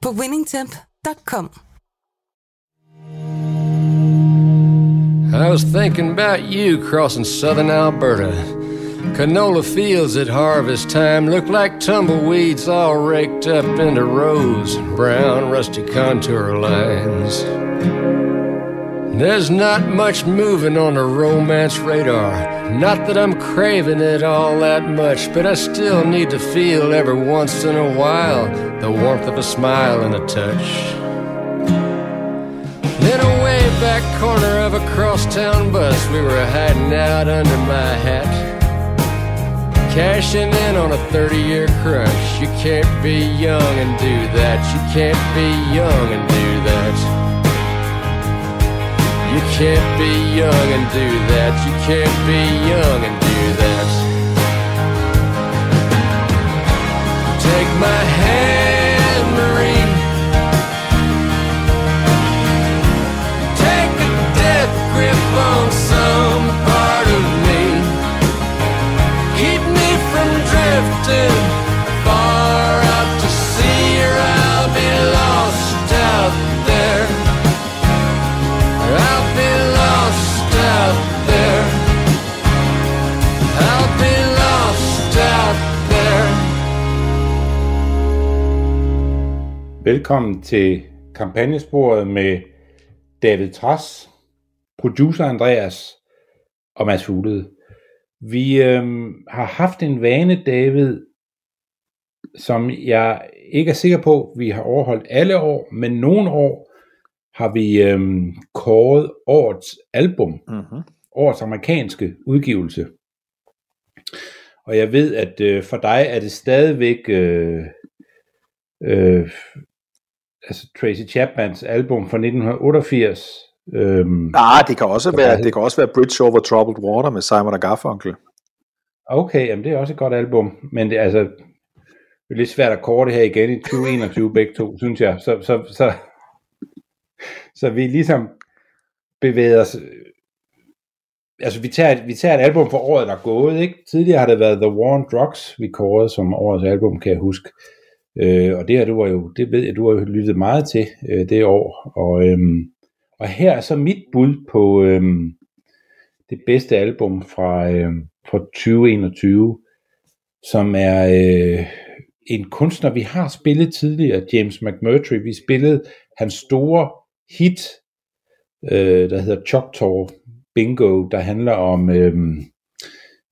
på winningtemp.com. I was thinking about you crossing southern Alberta. Canola fields at harvest time look like tumbleweeds all raked up into rows and brown rusty contour lines. There's not much moving on the romance radar. Not that I'm craving it all that much, but I still need to feel every once in a while the warmth of a smile and a touch. In a way back corner of a crosstown bus, we were hiding out under my hat. Cashing in on a 30 year crush. You can't be young and do that. You can't be young and do that. You can't be young and do that. You can't be young and do that. Take my hand, Velkommen til kampagnesporet med David Tras, producer Andreas og Mads Fuglede. Vi øhm, har haft en vane, David, som jeg ikke er sikker på, vi har overholdt alle år, men nogle år har vi øhm, kåret årets album, Mm-hmm. årets amerikanske udgivelse. Og jeg ved, at øh, for dig er det stadigvæk øh, øh, altså Tracy Chapmans album fra 1988. Øhm, Ah, det kan også være, hed- det kan også være Bridge Over Troubled Water med Simon og Garfunkel. Okay, jamen det er også et godt album, men det altså det er lidt svært at det her igen i 2021 begge to, synes jeg. Så, så, så, så vi ligesom bevæger os, altså vi tager, et- vi tager et album for året, der er gået, ikke? Tidligere har det været The War on Drugs, vi kårede som årets album, kan jeg huske. Øh, og det her, du var jo, det ved jeg, du har jo lyttet meget til øh, det år. Og, øhm, og her er så mit bud på øhm, det bedste album fra, øhm, fra 2021, som er øh, en kunstner, vi har spillet tidligere, James McMurtry. Vi spillede hans store hit, øh, der hedder Choctaw Bingo, der handler om, øh,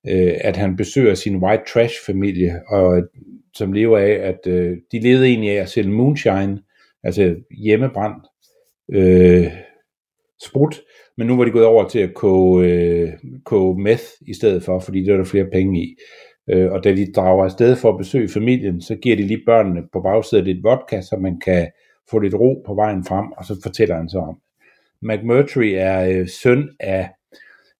øh, at han besøger sin white trash familie, og som lever af, at øh, de levede egentlig af at sælge moonshine, altså hjemmebrændt øh, sprut, men nu var de gået over til at koge, øh, koge meth i stedet for, fordi det var der flere penge i. Øh, og da de drager afsted for at besøge familien, så giver de lige børnene på bagsædet lidt vodka, så man kan få lidt ro på vejen frem, og så fortæller han så om. McMurtry er øh, søn af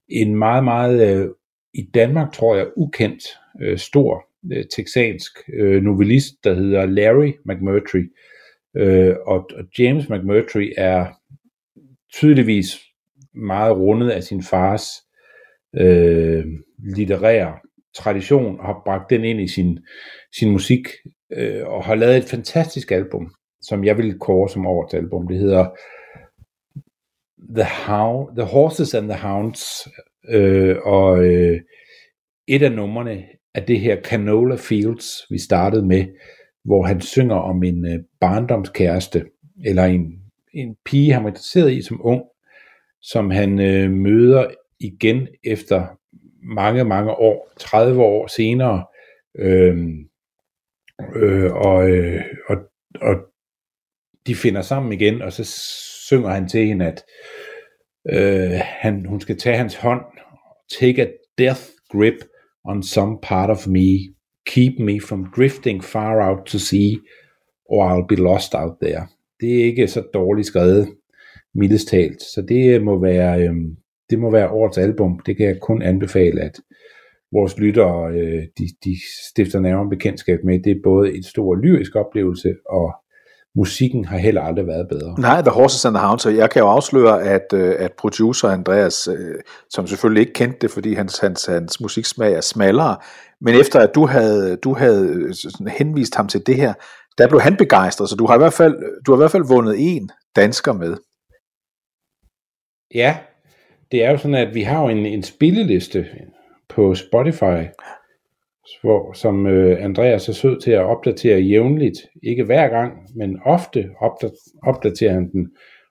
en meget, meget øh, i Danmark, tror jeg, ukendt, øh, stor øh, texansk øh, novellist, der hedder Larry McMurtry. Øh, og, og James McMurtry er tydeligvis meget rundet af sin fars øh, litterære tradition og har bragt den ind i sin, sin musik øh, og har lavet et fantastisk album, som jeg vil kåre som årets album. Det hedder The, How, The Horses and the Hounds, øh, og øh, et af numrene af det her Canola Fields, vi startede med, hvor han synger om en øh, barndomskæreste, eller en, en pige, han var interesseret i som ung, som han øh, møder igen efter mange, mange år, 30 år senere, øh, øh, og, øh, og, og de finder sammen igen, og så synger han til hende, at øh, han, hun skal tage hans hånd, take a death grip on some part of me, keep me from drifting far out to sea, Or I'll Be Lost Out There. Det er ikke så dårligt skrevet, mildest talt. Så det må være, øh, det må være årets album. Det kan jeg kun anbefale, at vores lyttere øh, de, de stifter nærmere bekendtskab med. Det er både en stor lyrisk oplevelse, og musikken har heller aldrig været bedre. Nej, The Horses and the Hounds, og jeg kan jo afsløre, at, øh, at producer Andreas, øh, som selvfølgelig ikke kendte det, fordi hans, hans, hans musiksmag er smallere, men efter at du havde, du havde øh, henvist ham til det her, der blev han begejstret, så du har i hvert fald, du har i hvert fald vundet en dansker med. Ja, det er jo sådan, at vi har jo en, en spilleliste på Spotify, hvor, som øh, Andreas er sød til at opdatere jævnligt. Ikke hver gang, men ofte opdaterer han den.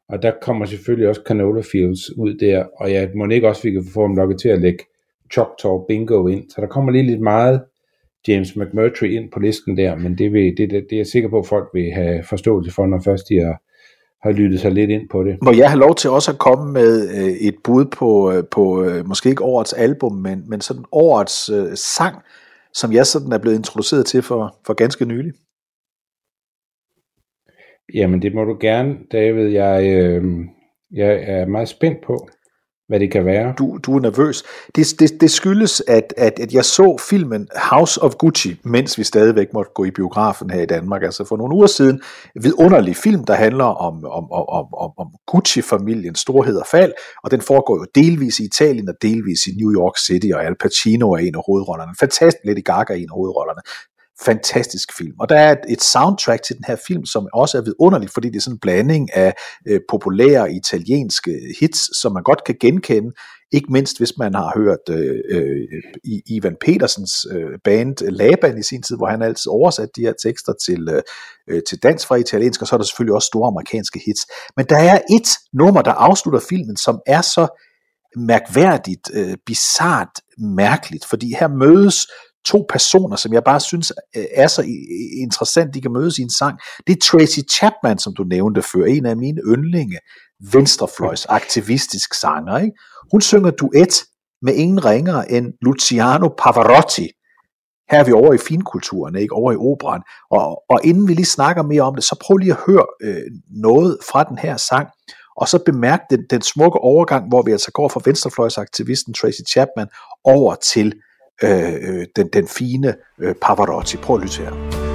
Og der kommer selvfølgelig også Canola Fields ud der, og jeg må ikke også, vi kan få ham lukket til at lægge Choctaw Bingo ind. Så der kommer lige lidt meget James McMurtry ind på listen der, men det, vil, det, det, det er jeg sikker på, at folk vil have forståelse for, når først de har, har lyttet sig lidt ind på det. Må jeg have lov til også at komme med øh, et bud på, øh, på øh, måske ikke årets album, men, men sådan årets øh, sang, som jeg sådan er blevet introduceret til for, for ganske nylig? Jamen det må du gerne, David. Jeg, øh, jeg er meget spændt på hvad det kan være. Du, du er nervøs. Det, det, det skyldes, at, at, at jeg så filmen House of Gucci, mens vi stadigvæk måtte gå i biografen her i Danmark. Altså for nogle uger siden. En vidunderlig film, der handler om, om, om, om, om Gucci-familiens storhed og fald, og den foregår jo delvis i Italien og delvis i New York City, og Al Pacino er en af hovedrollerne. Fantastisk lidt i Gaga er en af hovedrollerne fantastisk film. Og der er et, soundtrack til den her film, som også er vidunderligt, fordi det er sådan en blanding af øh, populære italienske hits, som man godt kan genkende, ikke mindst hvis man har hørt øh, øh, Ivan Petersens øh, band Laban i sin tid, hvor han altid oversat de her tekster til, øh, øh, til dansk fra italiensk, og så er der selvfølgelig også store amerikanske hits. Men der er et nummer, der afslutter filmen, som er så mærkværdigt, øh, bizart mærkeligt, fordi her mødes to personer, som jeg bare synes øh, er så interessant, de kan mødes i en sang. Det er Tracy Chapman, som du nævnte før, en af mine yndlinge, venstrefløjs aktivistisk sanger. Ikke? Hun synger duet med ingen ringere end Luciano Pavarotti. Her er vi over i finkulturen, ikke over i operan. Og, og inden vi lige snakker mere om det, så prøv lige at høre øh, noget fra den her sang, og så bemærk den, den smukke overgang, hvor vi altså går fra venstrefløjsaktivisten Tracy Chapman over til Øh, øh, den, den fine øh, Pavarotti. Prøv at lytte her.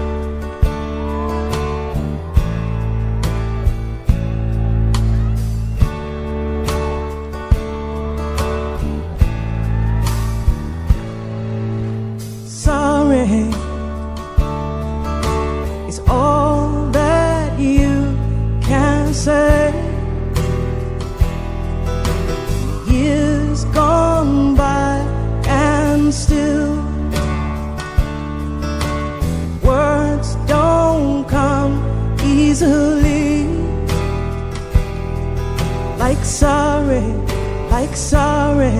Like sorry.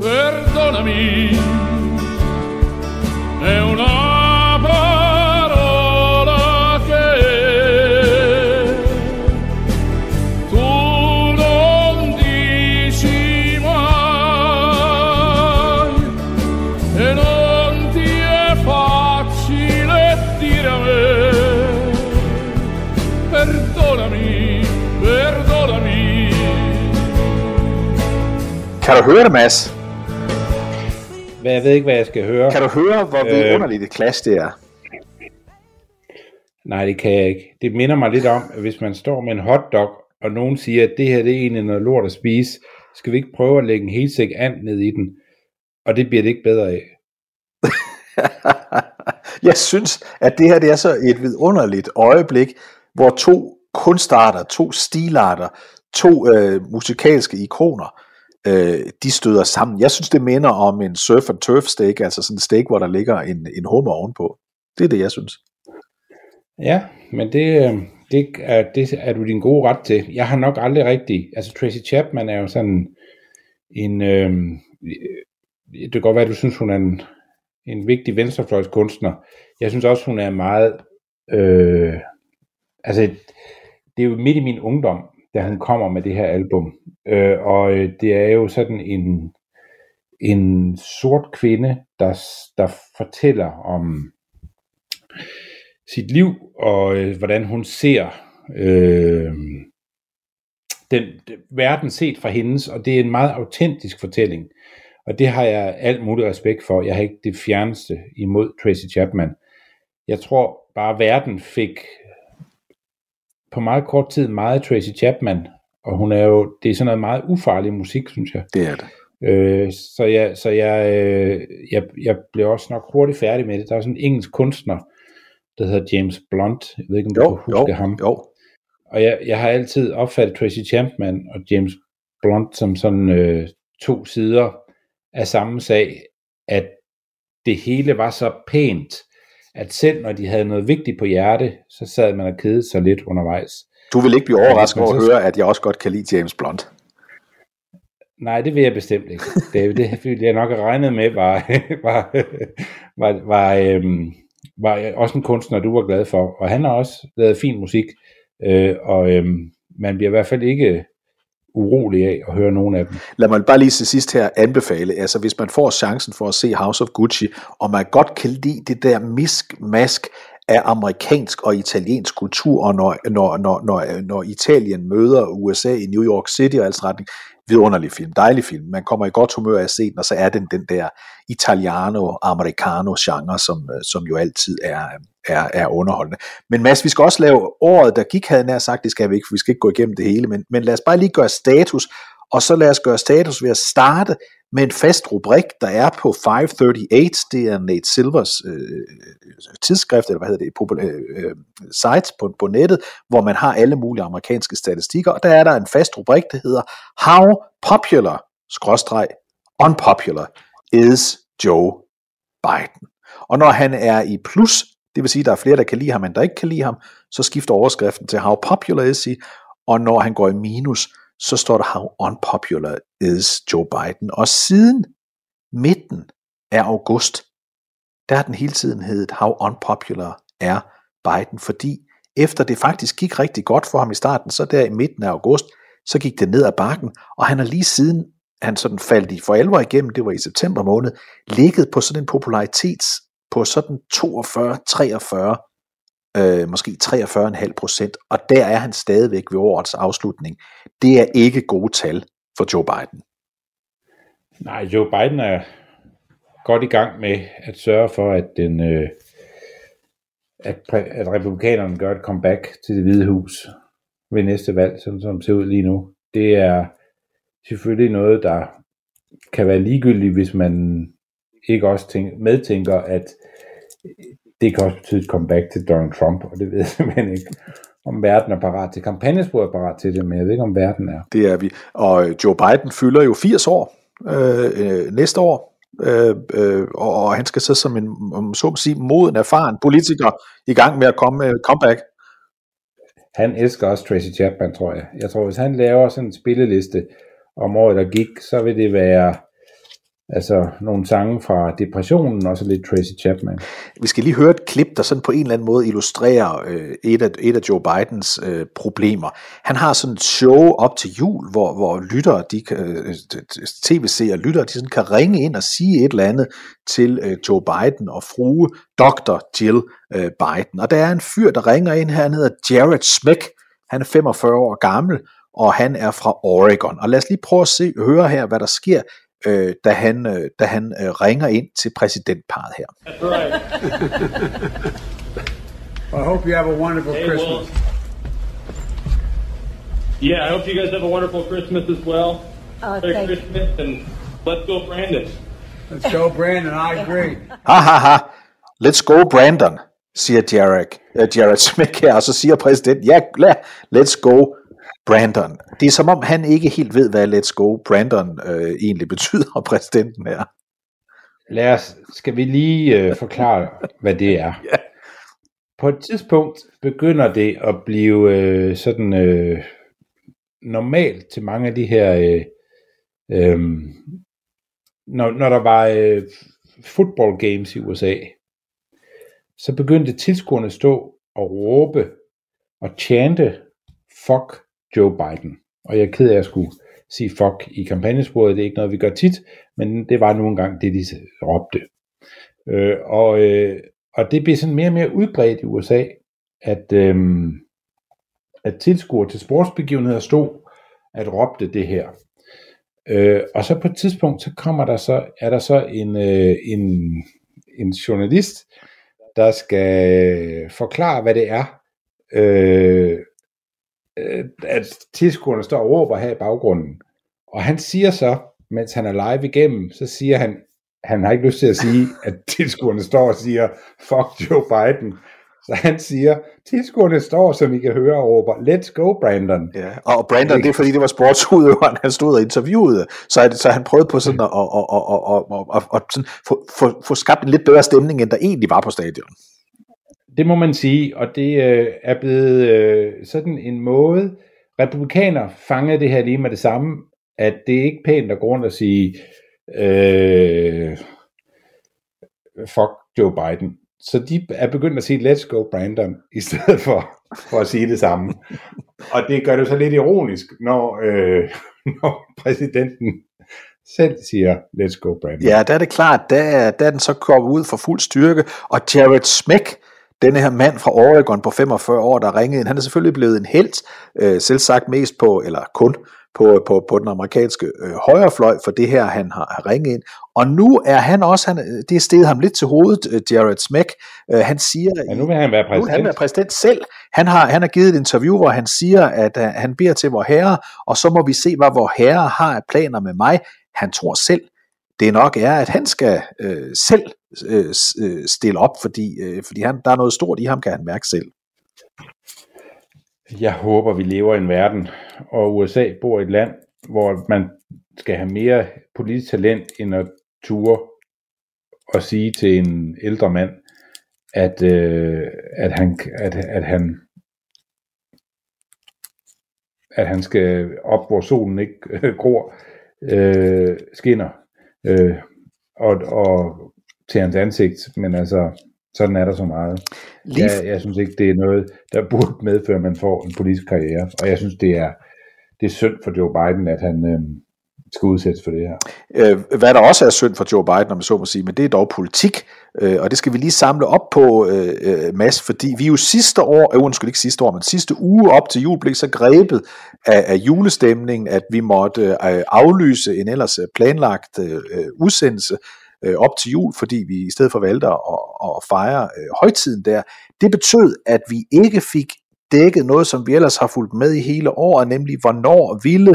Perdonami è una parola che tu non dici mai e non ti è facile dire a me Kan du høre det, Mads? Hvad, jeg ved ikke, hvad jeg skal høre. Kan du høre, hvor Øh. vidunderligt et klasse det er? Nej, det kan jeg ikke. Det minder mig lidt om, at hvis man står med en hotdog, og nogen siger, at det her det er egentlig noget lort at spise, skal vi ikke prøve at lægge en helt sæk and ned i den? Og det bliver det ikke bedre af. jeg synes, at det her det er så et vidunderligt øjeblik, hvor to kunstarter, to stilarter, to øh, musikalske ikoner, øh, de støder sammen. Jeg synes, det minder om en surf and turf steak, altså sådan en steak, hvor der ligger en, en hummer ovenpå. Det er det, jeg synes. Ja, men det, øh, det, er, det er du din gode ret til. Jeg har nok aldrig rigtig... Altså, Tracy Chapman er jo sådan en... Øh, det kan godt være, at du synes, hun er en, en vigtig venstrefløjskunstner. Jeg synes også, hun er meget... Øh, altså, det er jo midt i min ungdom, da hun kommer med det her album. Øh, og øh, det er jo sådan en, en sort kvinde, der, der fortæller om sit liv, og øh, hvordan hun ser øh, den, den verden set fra hendes, og det er en meget autentisk fortælling. Og det har jeg alt muligt respekt for. Jeg har ikke det fjerneste imod Tracy Chapman. Jeg tror bare, verden fik på meget kort tid meget Tracy Chapman, og hun er jo, det er sådan noget meget ufarlig musik, synes jeg. Det er det. Øh, så jeg, så jeg, øh, jeg, jeg blev også nok hurtigt færdig med det. Der er sådan en engelsk kunstner, der hedder James Blunt. Jeg ved ikke, om du Jo, kan huske jo, ham. jo. Og jeg, jeg har altid opfattet Tracy Chapman og James Blunt som sådan øh, to sider af samme sag, at det hele var så pænt, at selv når de havde noget vigtigt på hjerte, så sad man og kedede sig lidt undervejs. Du vil ikke blive overrasket over at høre, at jeg også godt kan lide James Blunt. Nej, det vil jeg bestemt ikke. Det, det ville jeg nok have regnet med, var, var, var, var, øhm, var også en kunstner, du var glad for. Og han har også lavet fin musik, øh, og øhm, man bliver i hvert fald ikke urolig af at høre nogen af dem. Lad mig bare lige til sidst her anbefale, altså hvis man får chancen for at se House of Gucci, og man godt kan lide det der misk-mask af amerikansk og italiensk kultur, og når, når, når, når, når Italien møder USA i New York City og alt retning, vidunderlig film, dejlig film. Man kommer i godt humør af at se den, og så er den den der italiano-americano-genre, som, øh, som jo altid er, er, er underholdende. Men Mads, vi skal også lave året, der gik, havde nær sagt, det skal vi ikke, for vi skal ikke gå igennem det hele, men, men lad os bare lige gøre status, og så lad os gøre status ved at starte med en fast rubrik, der er på 538, det er Nate Silvers øh, tidsskrift, eller hvad hedder det, popul- øh, øh, site på, på nettet, hvor man har alle mulige amerikanske statistikker, og der er der en fast rubrik, der hedder How popular, skråstreg, unpopular is Joe Biden. Og når han er i plus, det vil sige, at der er flere, der kan lide ham, end der ikke kan lide ham, så skifter overskriften til How popular is he, og når han går i minus, så står der How unpopular is Joe Biden. Og siden midten af august, der har den hele tiden heddet How unpopular er Biden, fordi efter det faktisk gik rigtig godt for ham i starten, så der i midten af august, så gik det ned ad bakken, og han har lige siden han sådan faldt i for alvor igennem, det var i september måned, ligget på sådan en popularitets på sådan 42, 43, øh, måske 43,5 procent, og der er han stadigvæk ved årets afslutning. Det er ikke gode tal for Joe Biden. Nej, Joe Biden er godt i gang med at sørge for, at den øh, at, præ- at republikanerne gør et comeback til det hvide hus ved næste valg, sådan som det ser ud lige nu. Det er selvfølgelig noget, der kan være ligegyldigt, hvis man ikke også tænker, medtænker, at det kan også betyde et comeback til Donald Trump, og det ved jeg simpelthen ikke, om verden er parat til. Kampagnesporet er parat til det, men jeg ved ikke, om verden er. Det er vi. Og Joe Biden fylder jo 80 år øh, øh, næste år, øh, øh, og, og han skal så som en, om så må sige, moden, erfaren politiker i gang med at komme med comeback. Han elsker også Tracy Chapman, tror jeg. Jeg tror, hvis han laver sådan en spilleliste om året, der gik, så vil det være altså nogle sange fra depressionen, og så lidt Tracy Chapman. Vi skal lige høre et klip, der sådan på en eller anden måde illustrerer øh, et, af, et af Joe Bidens øh, problemer. Han har sådan et show op til jul, hvor, hvor lyttere, de kan, øh, tv-seere lyttere, de sådan kan ringe ind og sige et eller andet til øh, Joe Biden og frue Dr. Jill øh, Biden. Og der er en fyr, der ringer ind her, han hedder Jared Smick. Han er 45 år gammel, og han er fra Oregon. Og lad os lige prøve at se, høre her, hvad der sker, øh, da han, øh, da han øh, ringer ind til præsidentparet her. I hope you have a wonderful Hey, Christmas. well, yeah, I hope you guys have a wonderful Christmas as well. Oh, Merry thank you. Christmas and let's go, Brandon. Let's go, Brandon. I agree. Ha ha ha, let's go Brandon, siger Jared, uh, Jared Smith her, og så siger præsidenten, ja, la, let's go Brandon. Det er som om, han ikke helt ved, hvad let's go Brandon øh, egentlig betyder, præsidenten her. Lad os, skal vi lige øh, forklare, hvad det er. Ja. På et tidspunkt begynder det at blive øh, sådan øh, normalt til mange af de her, øh, øh, når, når der var øh, football games i USA, så begyndte tilskuerne at stå og råbe og chante, fuck Joe Biden. Og jeg er ked af at skulle sige fuck i kampagnesporet. Det er ikke noget, vi gør tit, men det var nu engang det, de råbte. Øh, og, øh, og det bliver sådan mere og mere udbredt i USA, at, øh, at tilskuere til sportsbegivenheder stod at råbte det her. Øh, og så på et tidspunkt, så kommer der så, er der så en, øh, en, en journalist, der skal forklare, hvad det er, øh, øh, at tilskuerne står og råber her i baggrunden. Og han siger så, mens han er live igennem, så siger han, han har ikke lyst til at sige, at tilskuerne står og siger, fuck Joe Biden. Så han siger, tilskuerne står, som I kan høre, og råber, let's go, Brandon. Ja, og Brandon, det er fordi, det var sportsudøveren, han stod og interviewede, så, så han prøvede på sådan at, at, at, at, at, at, at, at sådan få, få, få skabt en lidt bedre stemning, end der egentlig var på stadion. Det må man sige, og det øh, er blevet øh, sådan en måde, republikaner fangede det her lige med det samme, at det er ikke pænt at gå rundt og sige, øh, fuck Joe Biden. Så de er begyndt at sige, let's go Brandon, i stedet for, for at sige det samme. Og det gør det så lidt ironisk, når, øh, når præsidenten selv siger, let's go Brandon. Ja, der er det klart, der er, der er den så kommet ud for fuld styrke, og Jared Smith, denne her mand fra Oregon på 45 år, der ringede ind, han er selvfølgelig blevet en held, øh, selv sagt mest på, eller kun på, på, på den amerikanske øh, højrefløj for det her, han har, har ringet ind. Og nu er han også, han, det er steget ham lidt til hovedet, øh, Jared Smeck. Øh, han siger, Ja, nu vil han være nu vil han præsident. være præsident selv. Han har, han har givet et interview, hvor han siger, at uh, han beder til vor herre, og så må vi se, hvad vor herre har af planer med mig. Han tror selv, det nok er, at han skal øh, selv øh, øh, stille op, fordi, øh, fordi han, der er noget stort i ham, kan han mærke selv. Jeg håber, vi lever i en verden, og USA bor i et land, hvor man skal have mere politisk talent, end at ture og sige til en ældre mand, at, øh, at, han, at, at han at han skal op, hvor solen ikke øh, gror, øh, skinner, øh, og, og til hans ansigt, men altså, sådan er der så meget. Lige Jeg, jeg synes ikke, det er noget, der burde medføre, at man får en politisk karriere, og jeg synes, det er, det er synd for Joe Biden, at han øh, skal udsættes for det her. Øh, hvad der også er synd for Joe Biden, om jeg så må sige, men det er dog politik, øh, og det skal vi lige samle op på, øh, øh Mads, fordi vi jo sidste år, øh, undskyld ikke sidste år, men sidste uge op til jul blev så grebet af, af julestemningen, at vi måtte øh, aflyse en ellers øh, planlagt øh, øh, udsendelse øh, op til jul, fordi vi i stedet for valgte at, at fejre øh, højtiden der. Det betød, at vi ikke fik dækket noget, som vi ellers har fulgt med i hele året, nemlig hvornår ville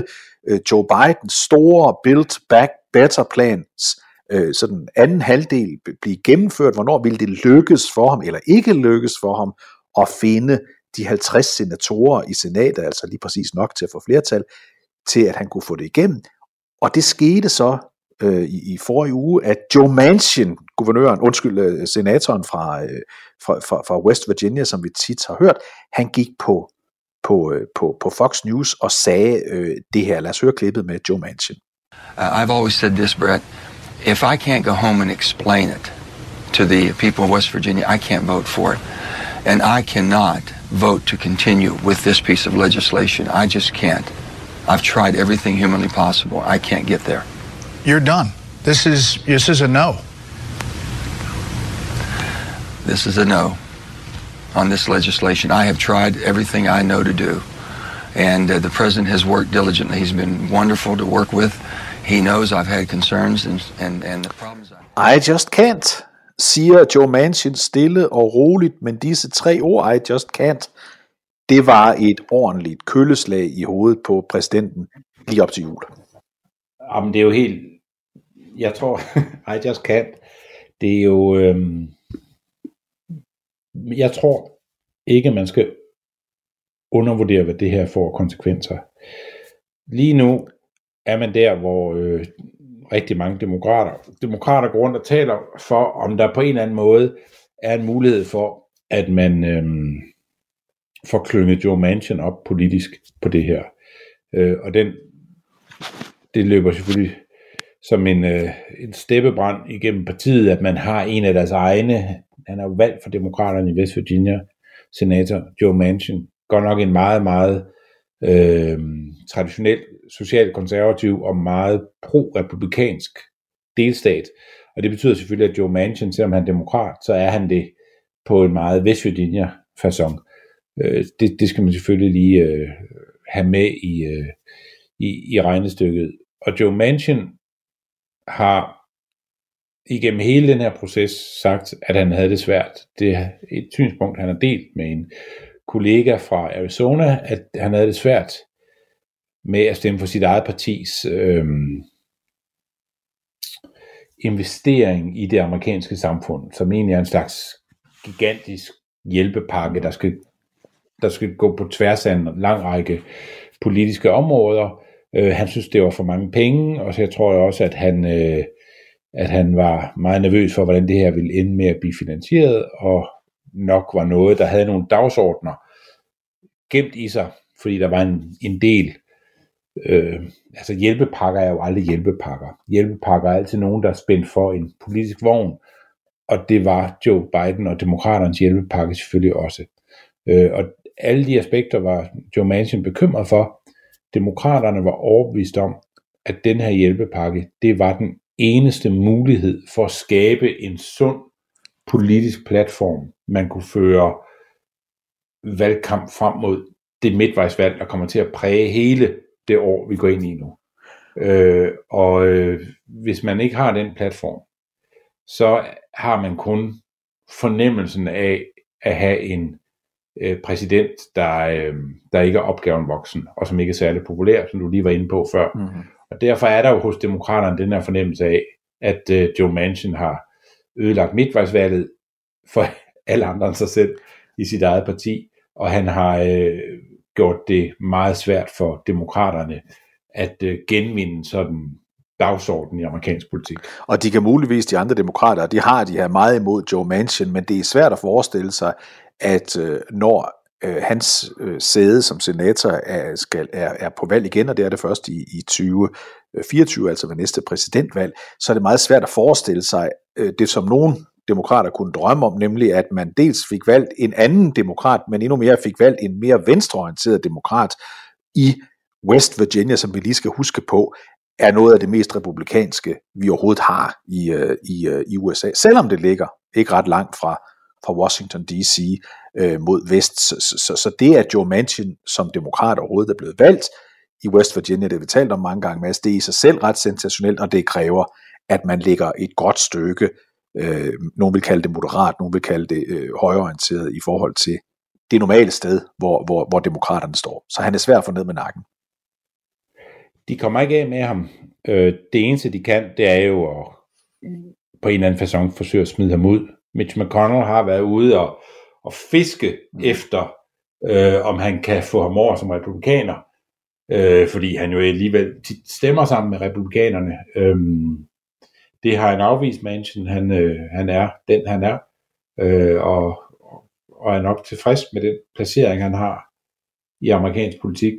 øh, Joe Bidens store Build Back Better plans øh, sådan anden halvdel blive gennemført, hvornår ville det lykkes for ham, eller ikke lykkes for ham, at finde de 50 senatorer i senatet, altså lige præcis nok til at få flertal, til at han kunne få det igennem. Og det skete så øh, i, i forrige uge, at Joe Manchin, guvernøren, undskyld, øh, senatoren fra, øh, fra, fra, fra West Virginia, som vi tit har hørt, han gik på, på, øh, på, på Fox News og sagde øh, det her. Lad os høre klippet med Joe Manchin. Uh, I've always said this, Brett. If I can't go home and explain it to the people of West Virginia, I can't vote for it. And I cannot vote to continue with this piece of legislation. I just can't. I've tried everything humanly possible. I can't get there. You're done. This is this is a no. This is a no on this legislation. I have tried everything I know to do. And uh, the president has worked diligently. He's been wonderful to work with. He knows I've had concerns and, and, and the problems I I just can't, siger Joe Manchin stille og roligt, men disse tre ord, I just can't, det var et ordentligt køleslag i hovedet på præsidenten lige op til jul. Jamen, det er jo helt... Jeg tror, I just can't. Det er jo... Øhm, jeg tror ikke, man skal undervurdere, hvad det her får konsekvenser. Lige nu er man der, hvor øh, rigtig mange demokrater, demokrater går rundt og taler for, om der på en eller anden måde er en mulighed for, at man øh, får klynget Joe Manchin op politisk på det her. Øh, og den, det løber selvfølgelig som en, øh, en steppebrand igennem partiet, at man har en af deres egne, han er jo valgt for demokraterne i West Virginia, senator Joe Manchin, godt nok en meget, meget øh, traditionelt socialkonservativ og meget pro-republikansk delstat. Og det betyder selvfølgelig, at Joe Manchin, selvom han er demokrat, så er han det på en meget West Virginia-fasong. Øh, det, det skal man selvfølgelig lige øh, have med i, øh, i, i regnestykket. Og Joe Manchin har igennem hele den her proces sagt, at han havde det svært. Det er et synspunkt, han har delt med en kollega fra Arizona, at han havde det svært med at stemme for sit eget partis øh, investering i det amerikanske samfund, som egentlig er en slags gigantisk hjælpepakke, der skal, der skal gå på tværs af en lang række politiske områder. Øh, han synes, det var for mange penge, og så jeg tror også, at han, øh, at han var meget nervøs for, hvordan det her ville ende med at blive finansieret, og nok var noget, der havde nogle dagsordner gemt i sig, fordi der var en, en del øh, altså hjælpepakker er jo aldrig hjælpepakker. Hjælpepakker er altid nogen, der er spændt for en politisk vogn, og det var Joe Biden og demokraternes hjælpepakke selvfølgelig også. Øh, og alle de aspekter var Joe Manchin bekymret for. Demokraterne var overbevist om, at den her hjælpepakke, det var den eneste mulighed for at skabe en sund politisk platform, man kunne føre valgkamp frem mod det midtvejsvalg, der kommer til at præge hele det år, vi går ind i nu. Øh, og øh, hvis man ikke har den platform, så har man kun fornemmelsen af at have en øh, præsident, der, øh, der ikke er opgaven voksen, og som ikke er særlig populær, som du lige var inde på før. Mm-hmm. Og derfor er der jo hos demokraterne den her fornemmelse af, at øh, Joe Manchin har ødelagt midtvejsvalget for alle andre end sig selv i sit eget parti, og han har øh, gjort det meget svært for demokraterne at øh, genvinde sådan dagsorden i amerikansk politik. Og de kan muligvis, de andre demokrater, de har de her meget imod Joe Manchin, men det er svært at forestille sig, at øh, når øh, hans øh, sæde som senator er, skal, er, er på valg igen, og det er det først i, i 2024, øh, altså ved næste præsidentvalg, så er det meget svært at forestille sig øh, det, som nogen demokrater kunne drømme om, nemlig at man dels fik valgt en anden demokrat, men endnu mere fik valgt en mere venstreorienteret demokrat i West Virginia, som vi lige skal huske på, er noget af det mest republikanske, vi overhovedet har i, øh, i, øh, i USA, selvom det ligger ikke ret langt fra, fra Washington D.C. Uh, mod vest. Så, så, så det, at Joe Manchin som demokrat overhovedet er blevet valgt i West Virginia, det har vi talt om mange gange, Mads, det er i sig selv ret sensationelt, og det kræver, at man lægger et godt stykke øh, nogen vil kalde det moderat, nogen vil kalde det øh, højorienteret i forhold til det normale sted, hvor, hvor, hvor demokraterne står. Så han er svær at få ned med nakken. De kommer ikke af med ham. Øh, det eneste, de kan, det er jo at på en eller anden façon forsøge at smide ham ud. Mitch McConnell har været ude og, og fiske mm. efter, øh, om han kan få ham over som republikaner, øh, fordi han jo alligevel stemmer sammen med republikanerne. Øh, det har en afvist Manchin. Han, øh, han er den, han er, øh, og, og er nok tilfreds med den placering, han har i amerikansk politik,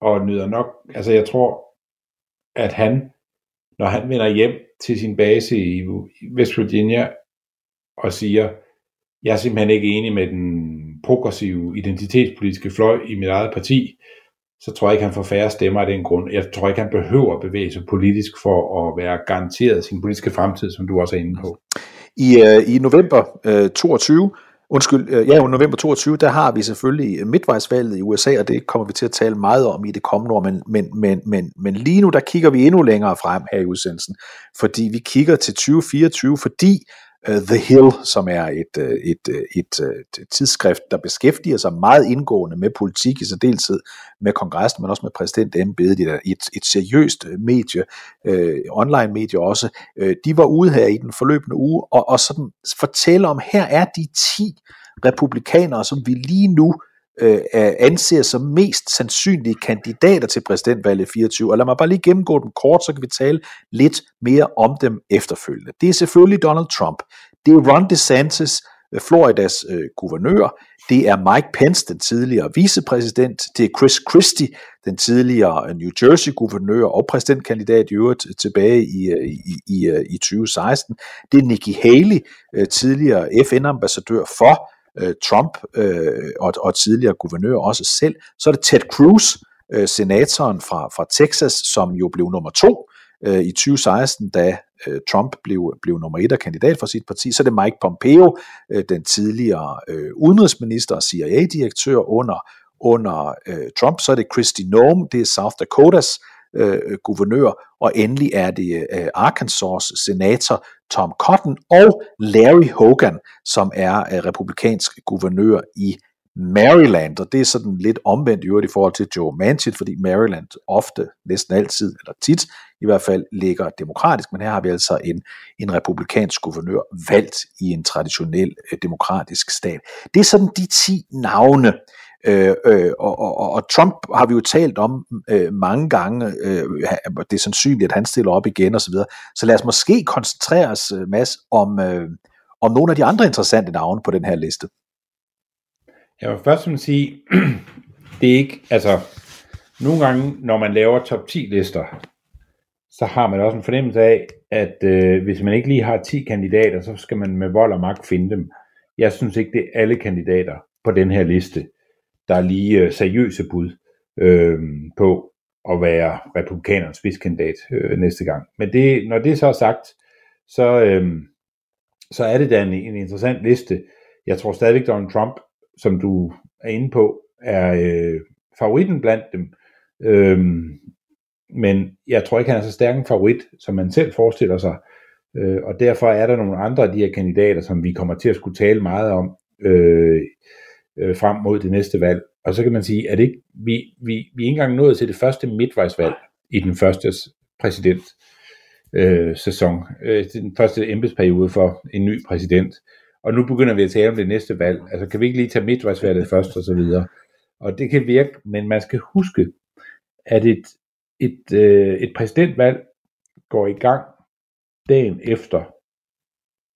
og nyder nok, altså jeg tror, at han, når han vender hjem til sin base i West Virginia, og siger, jeg er simpelthen ikke enig med den progressive identitetspolitiske fløj i mit eget parti, så tror jeg ikke, han får færre stemmer af den grund. Jeg tror ikke, han behøver at bevæge sig politisk for at være garanteret sin politiske fremtid, som du også er inde på. I, øh, i november øh, 22, undskyld, øh, ja, november 22, der har vi selvfølgelig midtvejsvalget i USA, og det kommer vi til at tale meget om i det kommende år, men, men, men, men, men lige nu, der kigger vi endnu længere frem her i udsendelsen, fordi vi kigger til 2024, fordi Øh, The Hill, som er et, øh, et, øh, et, et tidsskrift, der beskæftiger sig meget indgående med politik i særdeleshed med kongressen, men også med præsidentembedet, et, et, et seriøst medie, uh, online medie også. De var ude her i den forløbende uge og, og sådan fortæller om, her er de 10 republikanere, som vi lige nu øh, anser som mest sandsynlige kandidater til præsidentvalget 24. Og lad mig bare lige gennemgå dem kort, så kan vi tale lidt mere om dem efterfølgende. Det er selvfølgelig Donald Trump. Det er Ron DeSantis, øh, Floridas øh, guvernør. Det er Mike Pence, den tidligere vicepræsident. Det er Chris Christie, den tidligere øh, New Jersey guvernør og præsidentkandidat i øvrigt øh, tilbage i, i, i, i 2016. Det er Nikki Haley, tidligere FN-ambassadør for øh, Trump øh, og, og tidligere guvernør også selv. Så er det Ted Cruz, øh, senatoren fra, fra Texas, som jo blev nummer to øh, i 2016, da øh, Trump blev, blev nummer et af kandidat for sit parti, så er det Mike Pompeo, øh, den tidligere øh, udenrigsminister og CIA-direktør under, under øh, Trump, så er det Christy Noem, det er South Dakotas øh, guvernør, og endelig er det øh, Arkansas senator Tom Cotton og Larry Hogan, som er øh, republikansk guvernør i Maryland, og det er sådan lidt omvendt i øvrigt i forhold til Joe Manchin, fordi Maryland ofte, næsten altid, eller tit i hvert fald, ligger demokratisk, men her har vi altså en, en republikansk guvernør valgt i en traditionel øh, demokratisk stat. Det er sådan de 10 navne, Øh, øh, og, og, og Trump har vi jo talt om øh, mange gange, øh, det er sandsynligt, at han stiller op igen osv. Så, videre. så lad os måske koncentrere os, øh, Mads, om, øh, om nogle af de andre interessante navne på den her liste. Jeg vil først sige, det er ikke, altså, nogle gange, når man laver top 10 lister, så har man også en fornemmelse af, at øh, hvis man ikke lige har 10 kandidater, så skal man med vold og magt finde dem. Jeg synes ikke, det er alle kandidater på den her liste, der er lige øh, seriøse bud øh, på at være republikanernes spidskandidat øh, næste gang. Men det, når det så er sagt, så, øh, så er det da en, en interessant liste. Jeg tror stadigvæk, Donald Trump, som du er inde på, er øh, favoritten blandt dem. Øh, men jeg tror ikke, han er så stærk en favorit, som man selv forestiller sig. Øh, og derfor er der nogle andre af de her kandidater, som vi kommer til at skulle tale meget om øh, øh, frem mod det næste valg. Og så kan man sige, at ikke, vi, vi, vi er ikke engang nået til det første midtvejsvalg i den første præsident øh, sæson, øh, den første embedsperiode for en ny præsident. Og nu begynder vi at tale om det næste valg. Altså kan vi ikke lige tage midtvejsvalget først og så videre. Og det kan virke, men man skal huske, at et, et, øh, et præsidentvalg går i gang dagen efter,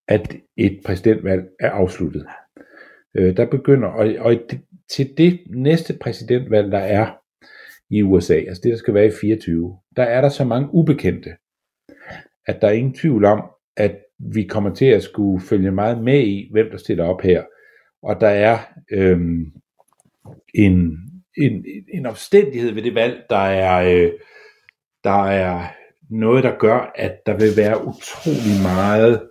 at et præsidentvalg er afsluttet. Øh, der begynder, og, og til det næste præsidentvalg, der er i USA, altså det, der skal være i 24, der er der så mange ubekendte, at der er ingen tvivl om, at vi kommer til at skulle følge meget med i, hvem der stiller op her. Og der er øhm, en, en, en opstændighed ved det valg, der er, øh, der er noget, der gør, at der vil være utrolig meget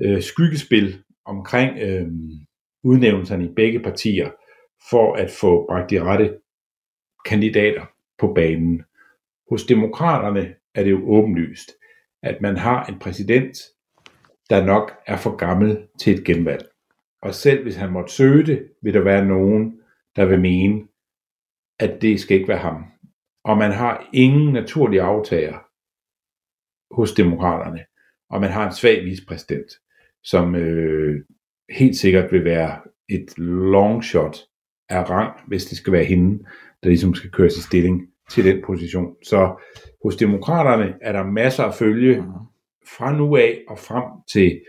øh, skyggespil omkring øh, udnævnelserne i begge partier, for at få bragt de rette kandidater på banen. Hos demokraterne er det jo åbenlyst, at man har en præsident, der nok er for gammel til et genvalg. Og selv hvis han måtte søge det, vil der være nogen, der vil mene, at det skal ikke være ham. Og man har ingen naturlige aftager hos demokraterne. Og man har en svag vicepræsident, som øh, helt sikkert vil være et long shot af rang, hvis det skal være hende, der ligesom skal køres i stilling til den position. Så hos demokraterne er der masser at følge fra nu af og frem til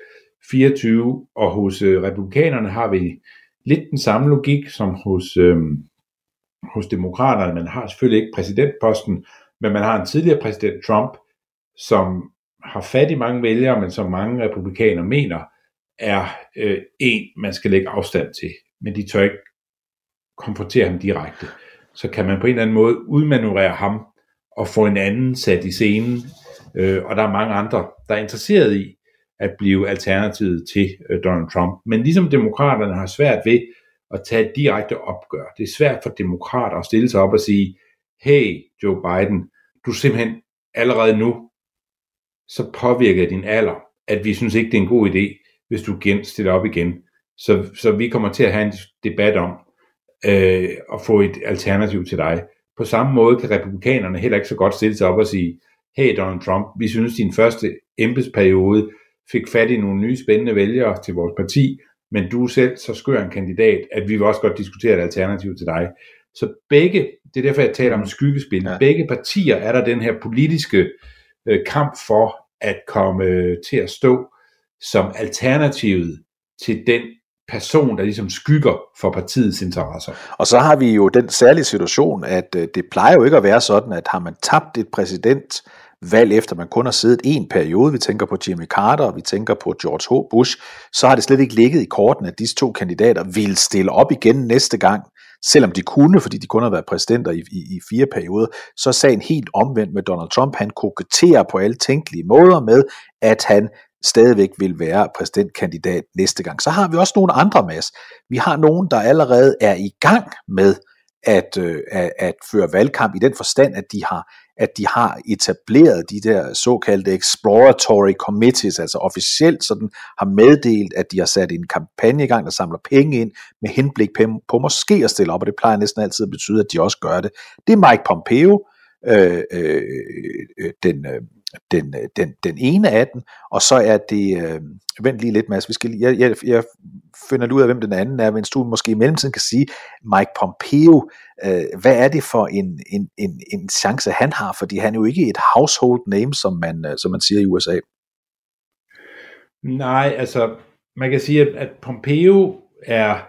24, og hos øh, republikanerne har vi lidt den samme logik som hos, øh, hos demokraterne. Man har selvfølgelig ikke præsidentposten, men man har en tidligere præsident Trump, som har fat i mange vælgere, men som mange republikanere mener, er øh, en, man skal lægge afstand til. Men de tør ikke konfrontere ham direkte. Så kan man på en eller anden måde udmanøvrere ham og få en anden sat i scenen. Øh, og der er mange andre, der er interesseret i at blive alternativet til øh, Donald Trump. Men ligesom demokraterne har svært ved at tage et direkte opgør. Det er svært for demokrater at stille sig op og sige, hey Joe Biden, du simpelthen allerede nu så påvirker din alder, at vi synes ikke, det er en god idé hvis du igen stiller op igen. Så, så vi kommer til at have en debat om øh, at få et alternativ til dig. På samme måde kan republikanerne heller ikke så godt stille sig op og sige, hey Donald Trump, vi synes din første embedsperiode fik fat i nogle nye spændende vælgere til vores parti, men du er selv så skør en kandidat, at vi vil også godt diskutere et alternativ til dig. Så begge, det er derfor jeg taler om skyggespil, ja. begge partier er der den her politiske øh, kamp for at komme øh, til at stå som alternativet til den person, der ligesom skygger for partiets interesser. Og så har vi jo den særlige situation, at øh, det plejer jo ikke at være sådan, at har man tabt et præsident valg efter man kun har siddet en periode, vi tænker på Jimmy Carter, og vi tænker på George H. Bush, så har det slet ikke ligget i korten, at disse to kandidater vil stille op igen næste gang, selvom de kunne, fordi de kun har været præsidenter i, i, i fire perioder, så er sagen helt omvendt med Donald Trump. Han koketterer på alle tænkelige måder med, at han stadigvæk vil være præsidentkandidat næste gang. Så har vi også nogle andre, Mads. Vi har nogen, der allerede er i gang med at, øh, at, at føre valgkamp i den forstand, at de har at de har etableret de der såkaldte exploratory committees, altså officielt sådan har meddelt, at de har sat en kampagne i gang, der samler penge ind med henblik på, på måske at stille op, og det plejer næsten altid at betyde, at de også gør det. Det er Mike Pompeo, øh, øh, øh den, øh, den, øh, den, den ene af dem, og så er det, øh, vent lige lidt Mads, vi skal, jeg, jeg, jeg finder ud af, hvem den anden er, mens du måske i mellemtiden kan sige, Mike Pompeo, øh, hvad er det for en, en, en, en chance, han har, fordi han er jo ikke et household name, som man, øh, som man siger i USA. Nej, altså, man kan sige, at, at Pompeo er,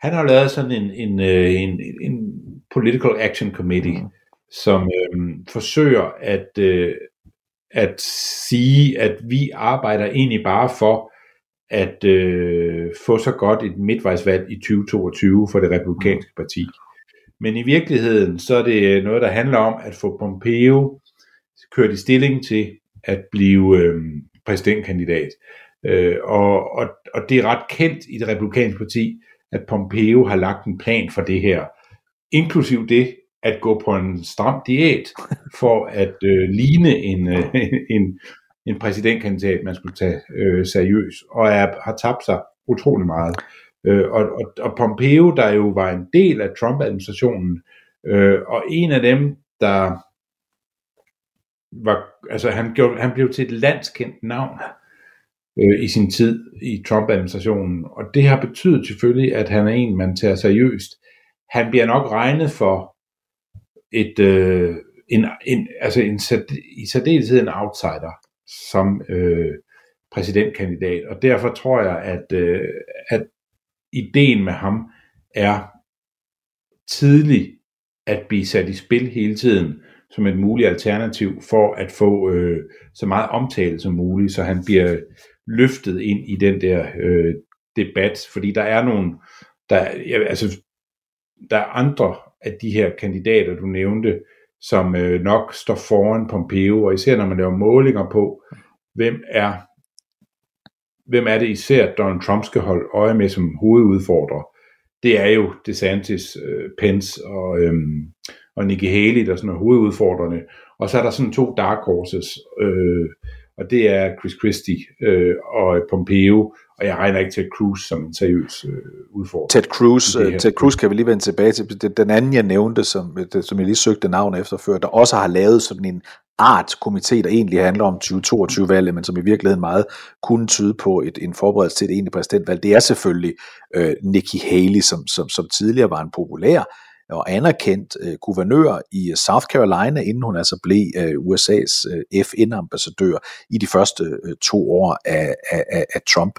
han har lavet sådan en, en, øh, en, en political action committee, mm. som øh, forsøger at, øh, at sige, at vi arbejder egentlig bare for at øh, få så godt et midtvejsvalg i 2022 for det republikanske parti. Men i virkeligheden, så er det noget, der handler om at få Pompeo kørt i stilling til at blive øh, præsidentkandidat. Øh, og, og, og det er ret kendt i det republikanske parti, at Pompeo har lagt en plan for det her. Inklusiv det, at gå på en stram diæt for at øh, ligne en, øh, en, en præsidentkandidat, man skulle tage øh, seriøs, og er, har tabt sig utrolig meget. Øh, og, og, og Pompeo, der jo var en del af Trump-administrationen, øh, og en af dem, der var, altså han, gjorde, han blev til et landskendt navn øh, i sin tid i Trump-administrationen, og det har betydet selvfølgelig, at han er en, man tager seriøst. Han bliver nok regnet for et, øh, en, en, altså en, i særdeleshed en outsider som øh, præsidentkandidat. Og derfor tror jeg, at, øh, at ideen med ham er tidligt at blive sat i spil hele tiden som et muligt alternativ for at få øh, så meget omtale som muligt, så han bliver løftet ind i den der øh, debat, fordi der er nogle, der, ja, altså, der er andre af de her kandidater, du nævnte, som øh, nok står foran Pompeo, og især når man laver målinger på, hvem er, hvem er det især Donald Trump skal holde øje med som hovedudfordrer, det er jo DeSantis, øh, Pence og, øh, og Nikki Haley, der sådan er hovedudfordrerne. Og så er der sådan to dark horses, øh, og det er Chris Christie øh, og Pompeo, og jeg regner ikke Ted Cruz som en seriøs øh, udfordring. Ted Cruz, uh, Ted Cruz kan vi lige vende tilbage til. Den anden, jeg nævnte, som, som jeg lige søgte navn efter før, der også har lavet sådan en art komité, der egentlig handler om 2022-valget, men som i virkeligheden meget kunne tyde på et, en forberedelse til et egentligt præsidentvalg, det er selvfølgelig øh, Nikki Haley, som, som, som tidligere var en populær og anerkendt øh, guvernør i South Carolina, inden hun altså blev øh, USA's øh, FN-ambassadør i de første øh, to år af, af, af Trump.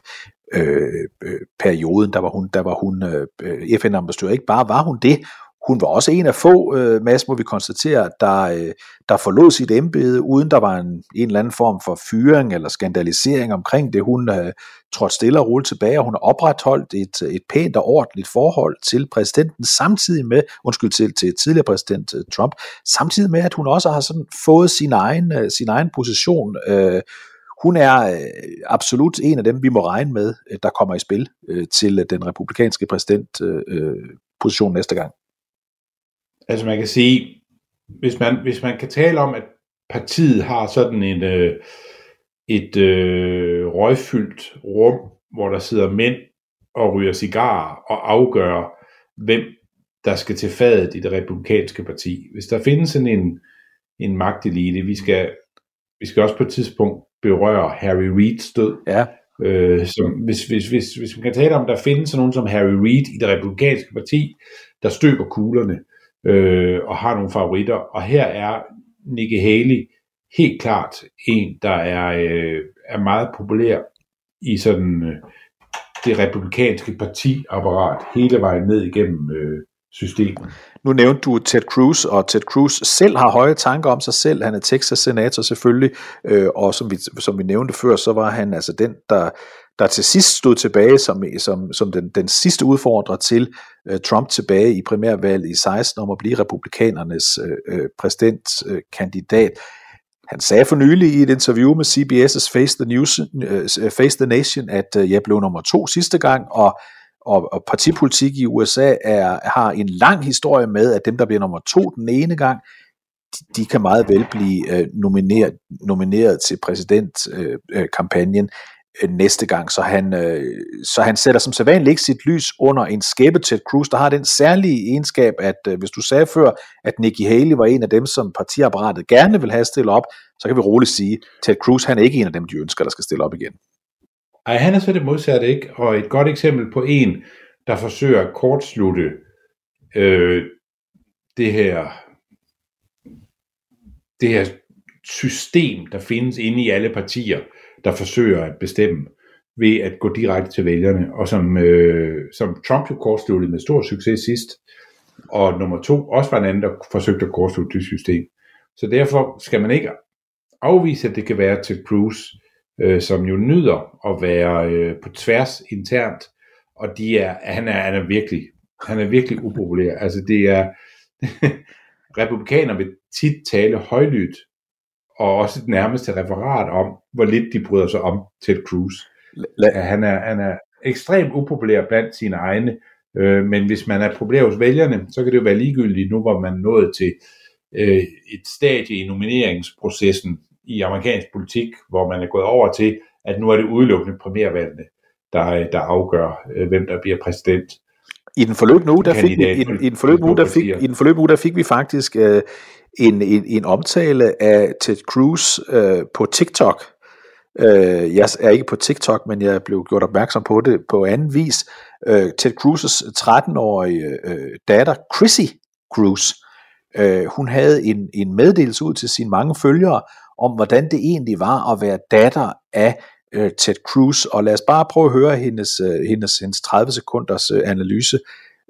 Øh, øh, perioden, der var hun, der var hun øh, FN-ambassadør. Ikke bare var hun det, hun var også en af få, øh, Mads, må vi konstatere, der, øh, der forlod sit embede, uden der var en, en eller anden form for fyring eller skandalisering omkring det. Hun øh, trådte stille og roligt tilbage, og hun har opretholdt et, et pænt og ordentligt forhold til præsidenten, samtidig med, undskyld, til, til tidligere præsident øh, Trump, samtidig med, at hun også har sådan fået sin egen, øh, sin egen position. Øh, hun er øh, absolut en af dem, vi må regne med, øh, der kommer i spil øh, til øh, den republikanske præsidentposition øh, øh, position næste gang. Altså man kan sige, hvis man, hvis man kan tale om, at partiet har sådan en, øh, et øh, røgfyldt rum, hvor der sidder mænd og ryger cigarer og afgør, hvem der skal til fadet i det republikanske parti. Hvis der findes sådan en, en magtelite, vi skal, vi skal også på et tidspunkt berøre Harry Reid's død. Ja. Øh, som, hvis, hvis, hvis, hvis man kan tale om, der findes sådan nogen som Harry Reid i det republikanske parti, der støber kuglerne, øh, og har nogle favoritter. Og her er Nikki Haley helt klart en, der er, øh, er meget populær i sådan øh, det republikanske partiapparat hele vejen ned igennem øh, systemet. Nu nævnte du Ted Cruz, og Ted Cruz selv har høje tanker om sig selv. Han er Texas senator selvfølgelig, øh, og som vi, som vi nævnte før, så var han altså den, der, der til sidst stod tilbage som, som, som den, den sidste udfordrer til øh, Trump tilbage i primærvalget i 16 om at blive republikanernes øh, øh, præsidentkandidat. Øh, han sagde for nylig i et interview med CBS' Face the, News, øh, Face the Nation, at øh, jeg blev nummer to sidste gang, og, og, og partipolitik i USA er, har en lang historie med, at dem, der bliver nummer to den ene gang, de, de kan meget vel blive øh, nomineret, nomineret til præsidentkampagnen øh, øh, øh, næste gang, så han, øh, så han sætter som sædvanligt ikke sit lys under en skæbe Ted Cruz, der har den særlige egenskab, at øh, hvis du sagde før, at Nikki Haley var en af dem, som partiapparatet gerne vil have stillet op, så kan vi roligt sige, Ted Cruz han er ikke en af dem, de ønsker, der skal stille op igen. Ej, han er så det modsatte, ikke? Og et godt eksempel på en, der forsøger at kortslutte øh, det her det her system, der findes inde i alle partier, der forsøger at bestemme ved at gå direkte til vælgerne, og som, øh, som Trump jo kortsluttede med stor succes sidst, og nummer to også var en anden, der forsøgte at kortslutte det system. Så derfor skal man ikke afvise, at det kan være til Bruce, øh, som jo nyder at være øh, på tværs internt, og de er, han, er, han er virkelig han er virkelig upopulær. Altså det er republikanere vil tit tale højlydt og også et nærmeste referat om, hvor lidt de bryder sig om Ted Cruz. La- han, er, han er ekstremt upopulær blandt sine egne, øh, men hvis man er populær hos vælgerne, så kan det jo være ligegyldigt nu, hvor man er nået til øh, et stadie i nomineringsprocessen i amerikansk politik, hvor man er gået over til, at nu er det udelukkende primærvalgene, der, der afgør, øh, hvem der bliver præsident. I den forløbende uge, der fik, vi, i, den, i den forløbende uge, der fik, i den forløbende uge, der fik vi faktisk øh, en, en, en omtale af Ted Cruz øh, på TikTok. Øh, jeg er ikke på TikTok, men jeg blev gjort opmærksom på det på anden vis. Øh, Ted Cruz's 13-årige øh, datter, Chrissy Cruz, øh, hun havde en, en meddelelse ud til sine mange følgere om, hvordan det egentlig var at være datter af øh, Ted Cruz. Og lad os bare prøve at høre hendes, øh, hendes, hendes 30 sekunders øh, analyse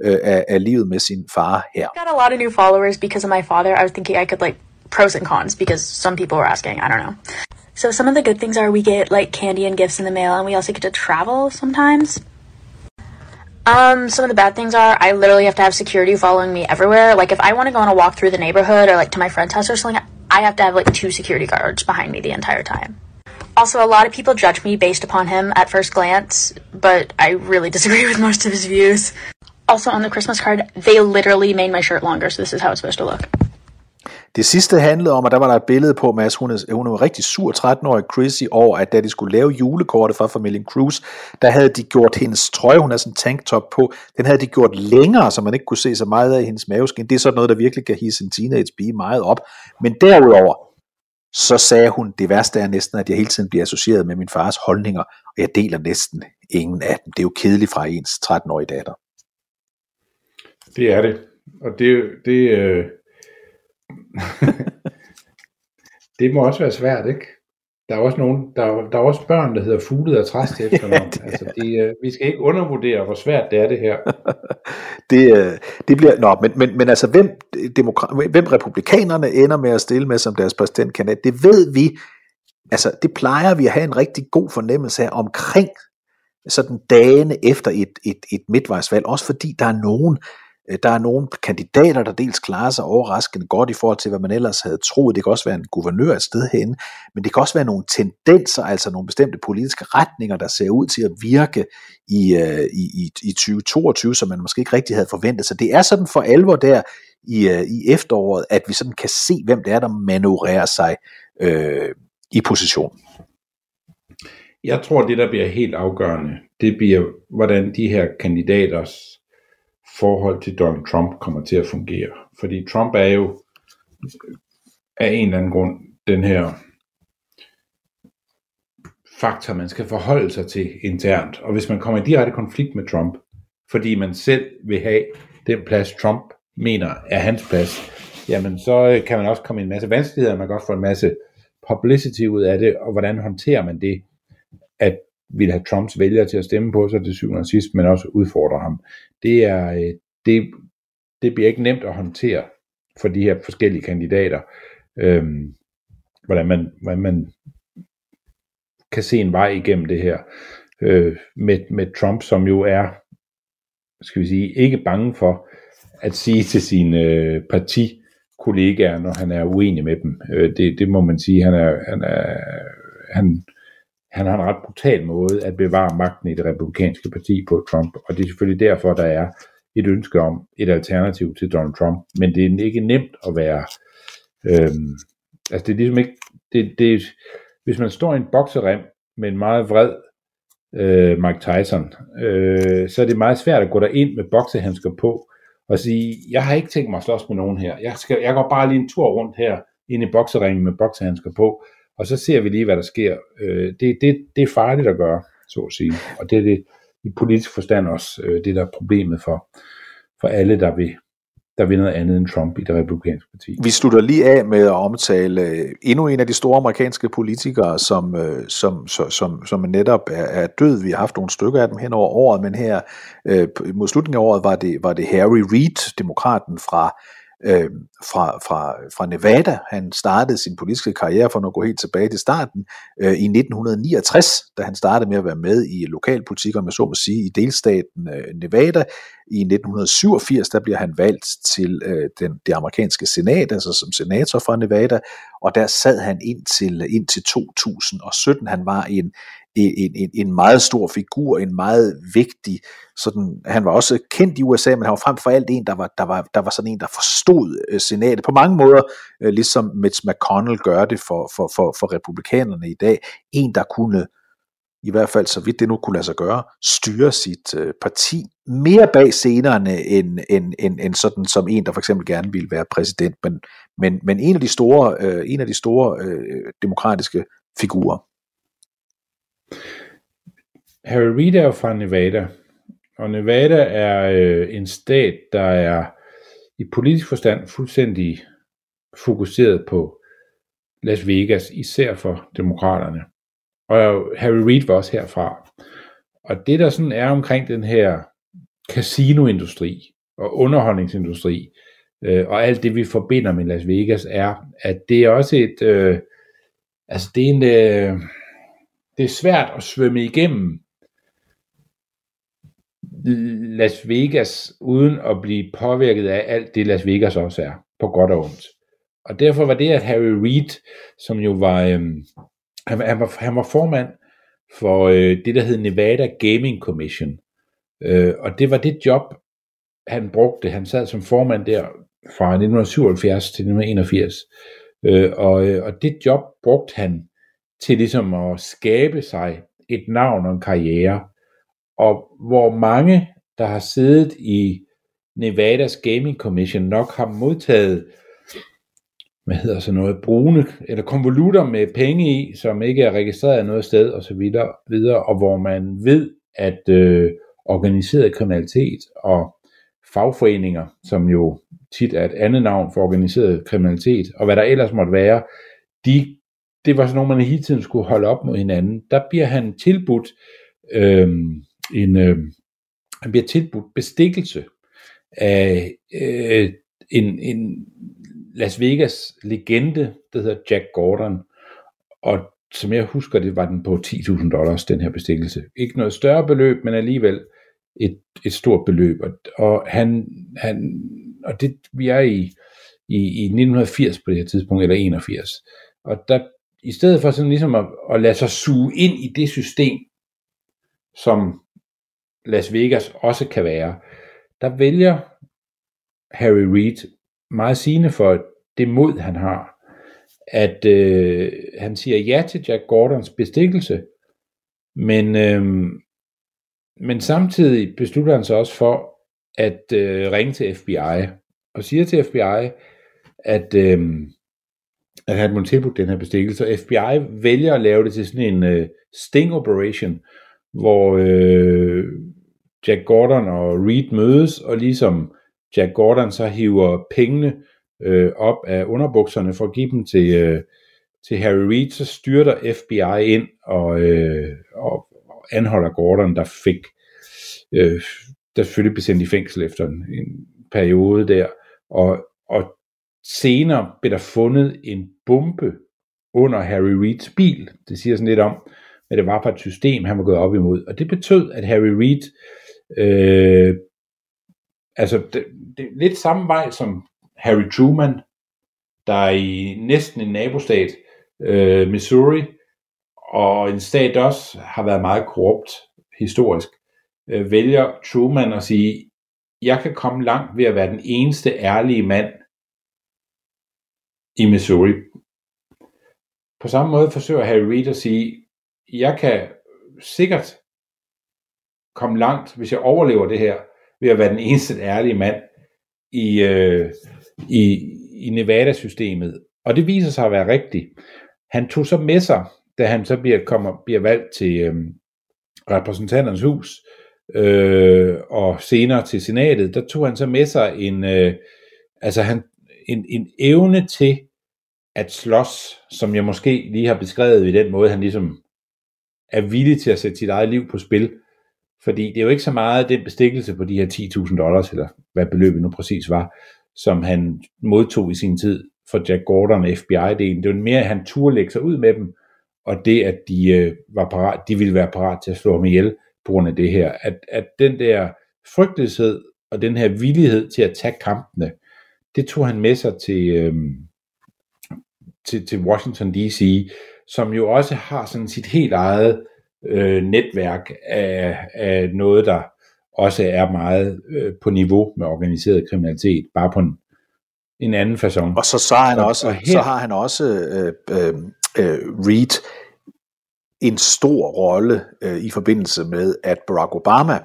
øh, af, af livet med sin far her. got a lot of new followers because of my father. I was thinking I could like pros and cons because some people were asking. I don't know. So some of the good things are we get like candy and gifts in the mail, and we also get to travel sometimes. Um, some of the bad things are I literally have to have security following me everywhere. Like if I want to go on a walk through the neighborhood or like to my friend's house or something, I have to have like two security guards behind me the entire time. Also, a lot of people judge me based upon him at first glance, but I really disagree with most of his views. Also, on the Christmas card, they literally made my shirt longer, so this is how it's supposed to look. Det sidste handlede om, at der var der et billede på, Mads, hun er, hun var rigtig sur 13-årig Chrissy over, at da de skulle lave julekortet fra familien Cruz, der havde de gjort hendes trøje, hun har sådan en tanktop på, den havde de gjort længere, så man ikke kunne se så meget af hendes maveskin. Det er sådan noget, der virkelig kan hisse en teenage pige meget op. Men derudover, så sagde hun, det værste er næsten, at jeg hele tiden bliver associeret med min fars holdninger, og jeg deler næsten ingen af dem. Det er jo kedeligt fra ens 13-årige datter. Det er det. Og det, det, øh... det må også være svært, ikke? Der er også nogen, der, er, der er også børn, der hedder fuglet af træst til efternavn. ja, altså, de, øh, vi skal ikke undervurdere, hvor svært det er det her. det, øh, det bliver, nå, men, men, men altså, hvem, demokra- hvem republikanerne ender med at stille med som deres præsidentkandidat, det ved vi, altså, det plejer vi at have en rigtig god fornemmelse af omkring sådan dagene efter et, et, et midtvejsvalg, også fordi der er nogen, Øh, der er nogle kandidater, der dels klarer sig overraskende godt i forhold til, hvad man ellers havde troet. Det kan også være en guvernør et sted hen, men det kan også være nogle tendenser, altså nogle bestemte politiske retninger, der ser ud til at virke i, øh, i, i 2022, som man måske ikke rigtig havde forventet. Så det er sådan for alvor der i, øh, i efteråret, at vi sådan kan se, hvem det er, der manøvrerer sig øh, i position. Jeg tror, det der bliver helt afgørende, det bliver, hvordan de her kandidaters forhold til Donald Trump kommer til at fungere. Fordi Trump er jo af en eller anden grund den her faktor, man skal forholde sig til internt. Og hvis man kommer i direkte konflikt med Trump, fordi man selv vil have den plads, Trump mener er hans plads, jamen så øh, kan man også komme i en masse vanskeligheder, man kan også få en masse publicity ud af det, og hvordan håndterer man det, at vil have Trumps vælgere til at stemme på sig til syvende og sidst, men også udfordre ham. Det, er, øh, det, det bliver ikke nemt at håndtere for de her forskellige kandidater, øhm, hvordan, man, hvordan man kan se en vej igennem det her. øh, med, med Trump, som jo er, skal vi sige, ikke bange for at sige til sine øh, partikollegaer, når han er uenig med dem. Øh, det, det må man sige, han er, han er han, han har en ret brutal måde at bevare magten i det republikanske parti på Trump, og det er selvfølgelig derfor, der er et ønske om et alternativ til Donald Trump, men det er ikke nemt at være, øhm, altså det er ligesom ikke, det, det, hvis man står i en bokserem med en meget vred øh, Mike Tyson, øh, så er det meget svært at gå ind med boksehandsker på og sige, jeg har ikke tænkt mig at slås med nogen her, jeg, skal, jeg går bare lige en tur rundt her ind i bokseringen med boksehandsker på, og så ser vi lige, hvad der sker. Øh, det, det, det er farligt at gøre, så at sige. Og det er det i politisk forstand også, øh, det der er problemet for, for alle, der vil, der vil noget andet end Trump i det republikanske parti. Vi slutter lige af med at omtale øh, endnu en af de store amerikanske politikere, som, øh, som, som, som, som netop er, er død. Vi har haft nogle stykker af dem hen over året, men her øh, mod slutningen af året var det, var det Harry Reid, demokraten fra øh, fra, fra, fra Nevada. Han startede sin politiske karriere, for at gå helt tilbage til starten, øh, i 1969, da han startede med at være med i lokalpolitik, om jeg så må sige, i delstaten øh, Nevada. I 1987, der bliver han valgt til øh, den, det amerikanske senat, altså som senator fra Nevada, og der sad han indtil, indtil 2017. Han var en, en, en, en meget stor figur, en meget vigtig, sådan, han var også kendt i USA, men han var frem for alt en, der var, der var, der var sådan en, der forstod øh, senatet på mange måder, øh, ligesom Mitch McConnell gør det for, for, for, for republikanerne i dag. En, der kunne, i hvert fald så vidt det nu kunne lade sig gøre, styre sit øh, parti mere bag scenerne, end, end, end, end sådan som en, der for eksempel gerne ville være præsident, men, men, men en af de store, øh, en af de store øh, demokratiske figurer. Harry Reid er jo fra Nevada, og Nevada er øh, en stat, der er i politisk forstand fuldstændig fokuseret på Las Vegas, især for demokraterne. Og Harry Reid var også herfra. Og det der sådan er omkring den her casinoindustri og underholdningsindustri, øh, og alt det vi forbinder med Las Vegas, er, at det er også et, øh, altså det er en, øh, det er svært at svømme igennem Las Vegas, uden at blive påvirket af alt det, Las Vegas også er, på godt og ondt. Og derfor var det, at Harry Reid, som jo var, Øh, han, han, var, han var formand for øh, det, der hed Nevada Gaming Commission. Øh, og det var det job, han brugte. Han sad som formand der fra 1977 til 1981. Øh, og, øh, og det job brugte han til ligesom at skabe sig et navn og en karriere. Og hvor mange, der har siddet i Nevadas Gaming Commission, nok har modtaget hvad hedder så noget, brune eller konvolutter med penge i, som ikke er registreret noget sted og så videre, videre og hvor man ved, at øh, organiseret kriminalitet og fagforeninger, som jo tit er et andet navn for organiseret kriminalitet, og hvad der ellers måtte være, de, det var sådan noget, man hele tiden skulle holde op mod hinanden. Der bliver han tilbudt øh, en, øh, han bliver tilbudt bestikkelse af øh, en, en Las Vegas legende, der hedder Jack Gordon, og som jeg husker det, var den på 10.000 dollars, den her bestikkelse. Ikke noget større beløb, men alligevel et, et stort beløb. Og, og han, han, og det, vi er i, i, i 1980 på det her tidspunkt, eller 81. Og der, i stedet for sådan ligesom at, at lade sig suge ind i det system, som Las Vegas også kan være, der vælger Harry Reid meget sigende for det mod, han har, at øh, han siger ja til Jack Gordons bestikkelse, men, øh, men samtidig beslutter han sig også for at øh, ringe til FBI, og siger til FBI, at, øh, at han må tilbudt den her bestikkelse, og FBI vælger at lave det til sådan en øh, sting operation, hvor øh, Jack Gordon og Reed mødes, og ligesom Jack Gordon så hiver pengene øh, op af underbukserne for at give dem til, øh, til Harry Reid, så styrter FBI ind og, øh, og, og anholder Gordon, der fik øh, der selvfølgelig blev sendt i fængsel efter en, en periode der, og, og senere blev der fundet en bombe under Harry Reeds bil. Det siger sådan lidt om, hvad det var for et system, han var gået op imod. Og det betød, at Harry Reid, øh, altså det, det, lidt samme vej som Harry Truman, der i næsten en nabostat, øh, Missouri, og en stat, der også har været meget korrupt historisk, øh, vælger Truman at sige, jeg kan komme langt ved at være den eneste ærlige mand i Missouri. På samme måde forsøger Harry Reid at sige, jeg kan sikkert komme langt, hvis jeg overlever det her, ved at være den eneste ærlige mand i, øh, i, i Nevada-systemet. Og det viser sig at være rigtigt. Han tog så med sig, da han så bliver, kommer, bliver valgt til øh, repræsentanternes hus, øh, og senere til senatet, der tog han så med sig en, øh, altså han, en, en evne til at slås, som jeg måske lige har beskrevet i den måde, han ligesom er villig til at sætte sit eget liv på spil. Fordi det er jo ikke så meget den bestikkelse på de her 10.000 dollars, eller hvad beløbet nu præcis var, som han modtog i sin tid for Jack Gordon og FBI-delen. Det var mere, at han turde lægge sig ud med dem, og det, at de, øh, var parat, de ville være parat til at slå ham ihjel på grund af det her. At, at den der frygtelighed og den her villighed til at tage kampene, det tog han med sig til, øh, til, til Washington D.C., som jo også har sådan sit helt eget øh, netværk af, af noget, der også er meget øh, på niveau med organiseret kriminalitet, bare på en, en anden façon. Og så, så, har han Og- også, og her- så har han også øh, øh, øh, Reed en stor rolle øh, i forbindelse med, at Barack Obama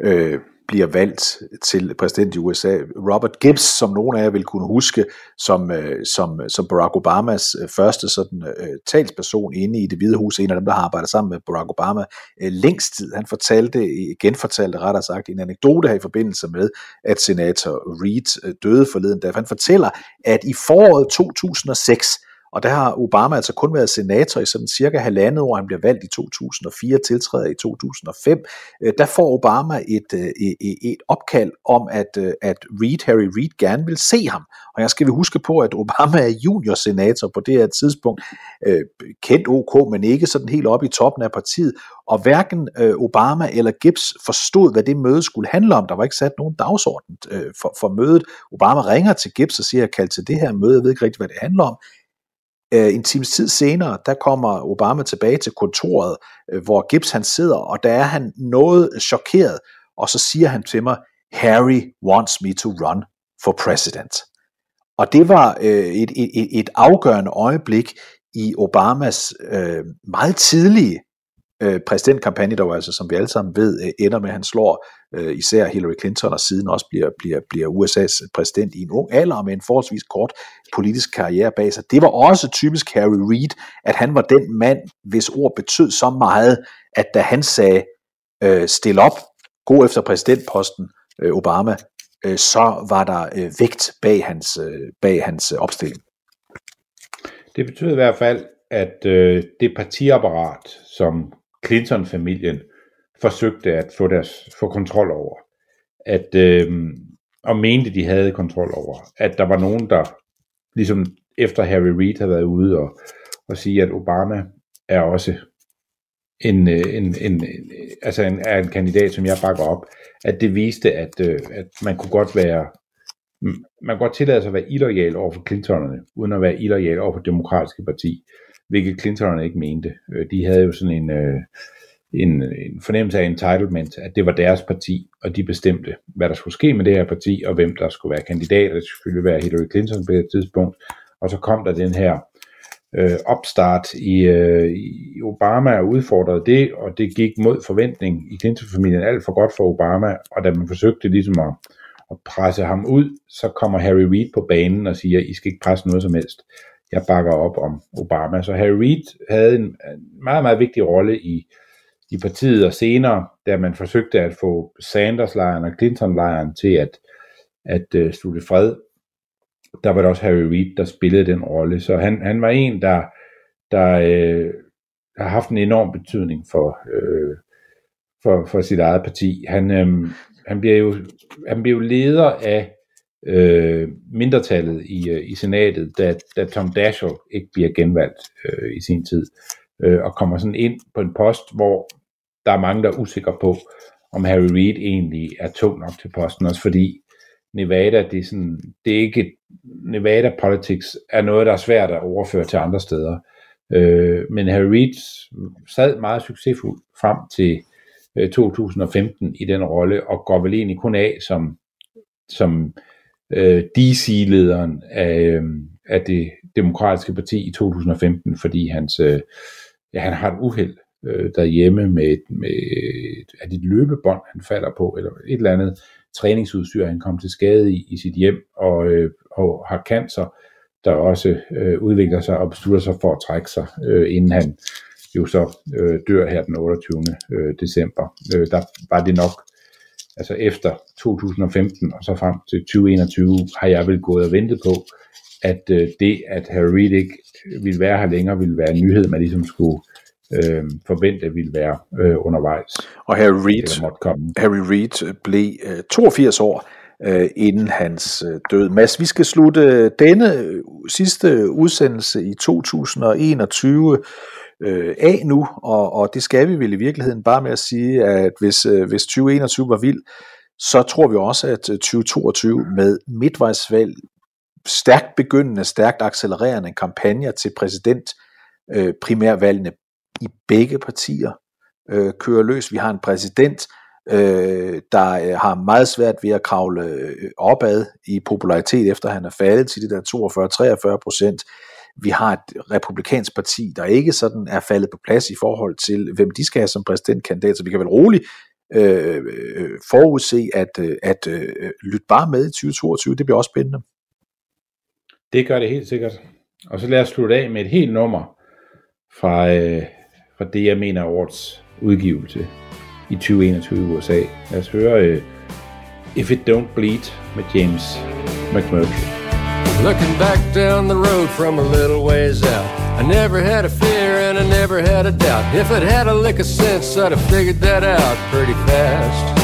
øh, bliver valgt til præsident i USA. Robert Gibbs, som nogle af jer vil kunne huske, som, øh, som, som Barack Obamas øh, første sådan, øh, talsperson inde i det hvide hus, en af dem, der har arbejdet sammen med Barack Obama længst tid. Han fortalte, genfortalte rettere sagt, en anekdote her i forbindelse med, at senator Reed døde forleden da Han fortæller, at i foråret 2006, og der har Obama altså kun været senator i sådan cirka halvandet år. Han bliver valgt i 2004, tiltræder i 2005. Øh, der får Obama øh, et, et, et opkald om, at, øh, at Reed, Harry Reid gerne vil se ham. Og jeg skal vi huske på, at Obama er junior-senator på det her tidspunkt. Kendt OK, men ikke sådan helt oppe i toppen af partiet. Og hverken Obama eller Gibbs forstod, hvad det møde skulle handle om. Der var ikke sat nogen dagsorden for, for mødet. Obama ringer til Gibbs og siger, at kald til det her møde. Jeg ved ikke rigtig, hvad det handler om. Øh, en times tid senere, der kommer Obama tilbage til kontoret, øh, hvor Gibbs han sidder, og der er han noget chokeret, og så siger han til mig, Harry wants me to run for president. Og det var øh, et, et, et- afgørende øjeblik i Obamas øh, meget tidlige øh, præsidentkampagne, der jo altså, som vi alle sammen ved, øh, ender med, at han slår øh, især Hillary Clinton, og siden også bliver, bliver, bliver USA's øh, præsident i en ung alder, og med en forholdsvis kort politisk karriere bag sig. Det var også typisk Harry Reid, at han var den mand, hvis ord betød så meget, at da han sagde, øh, stil op, gå efter præsidentposten, øh, Obama, øh, så var der øh, vægt bag hans, øh, bag hans øh, opstilling. Det betyder i hvert fald, at øh, det partiapparat, som Clinton-familien forsøgte at få, deres, få kontrol over, at, øh, og mente, de havde kontrol over, at der var nogen, der ligesom efter Harry Reid havde været ude og, og sige, at Obama er også en, en, en, en, altså en, er en kandidat, som jeg bakker op, at det viste, at, øh, at man kunne godt være man kan godt tillade sig at være illoyal over for Clintonerne, uden at være illoyal over for det demokratiske parti, hvilket Clintonerne ikke mente. Øh, de havde jo sådan en, øh, en, en fornemmelse af entitlement, at det var deres parti, og de bestemte, hvad der skulle ske med det her parti, og hvem der skulle være kandidat. Det skulle selvfølgelig være Hillary Clinton på det tidspunkt. Og så kom der den her øh, opstart i, øh, i Obama og udfordrede det, og det gik mod forventning i Clinton-familien alt for godt for Obama, og da man forsøgte ligesom at, at presse ham ud, så kommer Harry Reid på banen og siger, I skal ikke presse noget som helst. Jeg bakker op om Obama. Så Harry Reid havde en, meget, meget vigtig rolle i, i partiet, og senere, da man forsøgte at få Sanders-lejren og Clinton-lejren til at, at uh, slutte fred, der var det også Harry Reid, der spillede den rolle. Så han, han var en, der, der øh, har haft en enorm betydning for, øh, for, for sit eget parti. Han, øh, han, bliver jo, han bliver jo leder af øh, mindretallet i, øh, i senatet, da, da Tom Daschle ikke bliver genvalgt øh, i sin tid. øh, og kommer sådan ind på en post, hvor der er mange, der er usikre på, om Harry Reid egentlig er tung nok til posten, også fordi Nevada, det er, sådan, det er ikke, Nevada politics er noget, der er svært at overføre til andre steder. Øh, men Harry Reid sad meget succesfuldt frem til øh, 2015 i den rolle, og går vel egentlig kun af som, som øh, Øh, DC-lederen af, øh, af det demokratiske parti i 2015, fordi hans, øh, ja, han har et uheld øh, derhjemme med, med er det et løbebånd, han falder på, eller et eller andet træningsudstyr, han kom til skade i, i sit hjem, og, øh, og har cancer, der også øh, udvikler sig og beslutter sig for at trække sig, øh, inden han jo så øh, dør her den 28. Øh, december. Øh, der var det nok, altså efter 2015 og så frem til 2021, har jeg vel gået og ventet på, at øh, det, at Harry Reid ikke ville være her længere, ville være en nyhed, man ligesom skulle øh, forvente ville være øh, undervejs. Og Harry Reid. Harry Reid blev øh, 82 år øh, inden hans øh, død. Mads, vi skal slutte denne øh, sidste udsendelse i 2021 øh, af nu, og, og det skal vi vel i virkeligheden bare med at sige, at hvis, øh, hvis 2021 var vild, så tror vi også, at øh, 2022 med midtvejsvalg, stærkt begyndende, stærkt accelererende kampagner til præsident øh, primærvalgene i begge partier øh, kører løs. Vi har en præsident, øh, der øh, har meget svært ved at kravle øh, opad i popularitet, efter han er faldet til de der 42-43 procent. Vi har et republikansk parti, der ikke sådan er faldet på plads i forhold til, hvem de skal have som præsidentkandidat, så vi kan vel roligt øh, øh forudse, at, øh, at øh, lytte bare med i 2022. Det bliver også spændende. Det gør det helt sikkert. Og så lad os slutte af med et helt nummer fra, øh, fra det, jeg mener årets udgivelse i 2021 i USA. Lad os høre øh, If It Don't Bleed med James McMurtry. Looking back down the road from a little ways out, I never had a fear and I never had a doubt. If I'd had a lick of sense, I'd have figured that out pretty fast.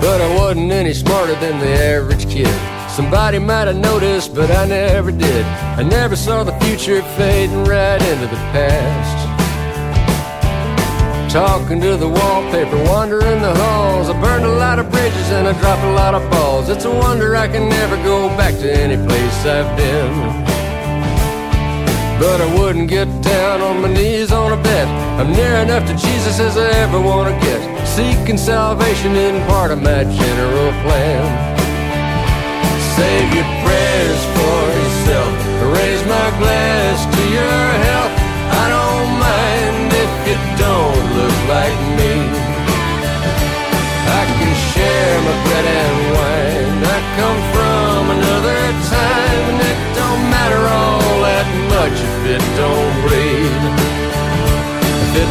But I wasn't any smarter than the average kid. Somebody might have noticed, but I never did. I never saw the future fading right into the past. Talking to the wallpaper, wandering the halls. I burned a lot of bridges and I dropped a lot of balls. It's a wonder I can never go back to any place I've been. But I wouldn't get down on my knees on a bed. I'm near enough to Jesus as I ever want to get. Seeking salvation in part of my general plan. Save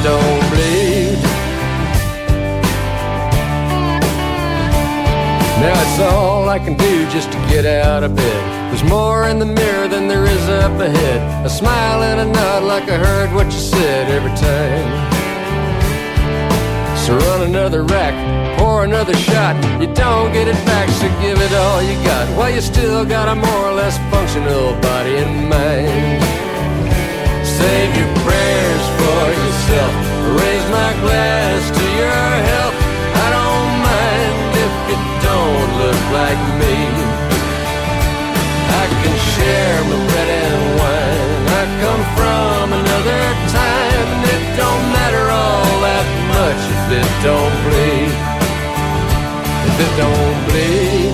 Don't bleed. Now it's all I can do just to get out of bed. There's more in the mirror than there is up ahead. A smile and a nod like I heard what you said every time. So run another rack, pour another shot. You don't get it back, so give it all you got. While you still got a more or less functional body and mind. Save your prayers for yourself. Raise my glass to your health. I don't mind if you don't look like me. I can share my bread and wine. I come from another time, and it don't matter all that much if it don't bleed. If it don't bleed.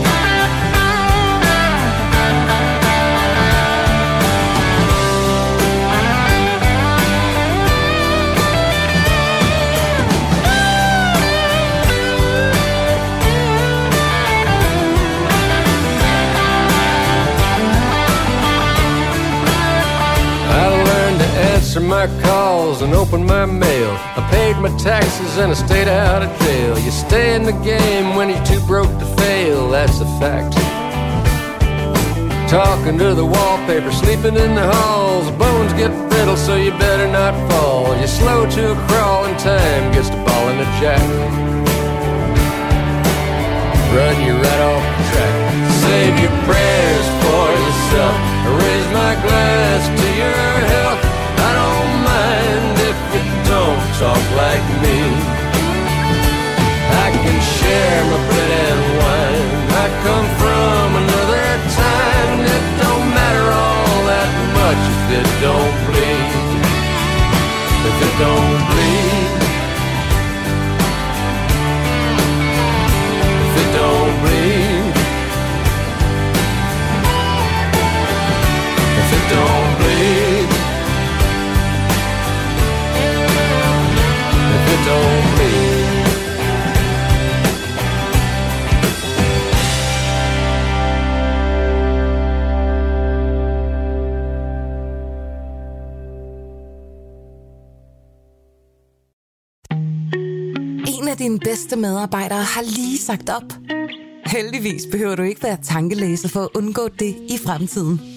My calls and open my mail. I paid my taxes and I stayed out of jail. You stay in the game when you're too broke to fail, that's a fact. Talking to the wallpaper, sleeping in the halls. Bones get brittle, so you better not fall. You're slow to a crawl, and time gets to ball in a jack. Run you right off the track. Save your prayers for yourself. Raise my glass to your talk like me. I can share my bread and wine. I come from another time. It don't matter all that much if it don't bleed. If it don't bleed. If. En af dine bedste medarbejdere har lige sagt op. Heldigvis behøver du ikke være tankelæser for at undgå det i fremtiden.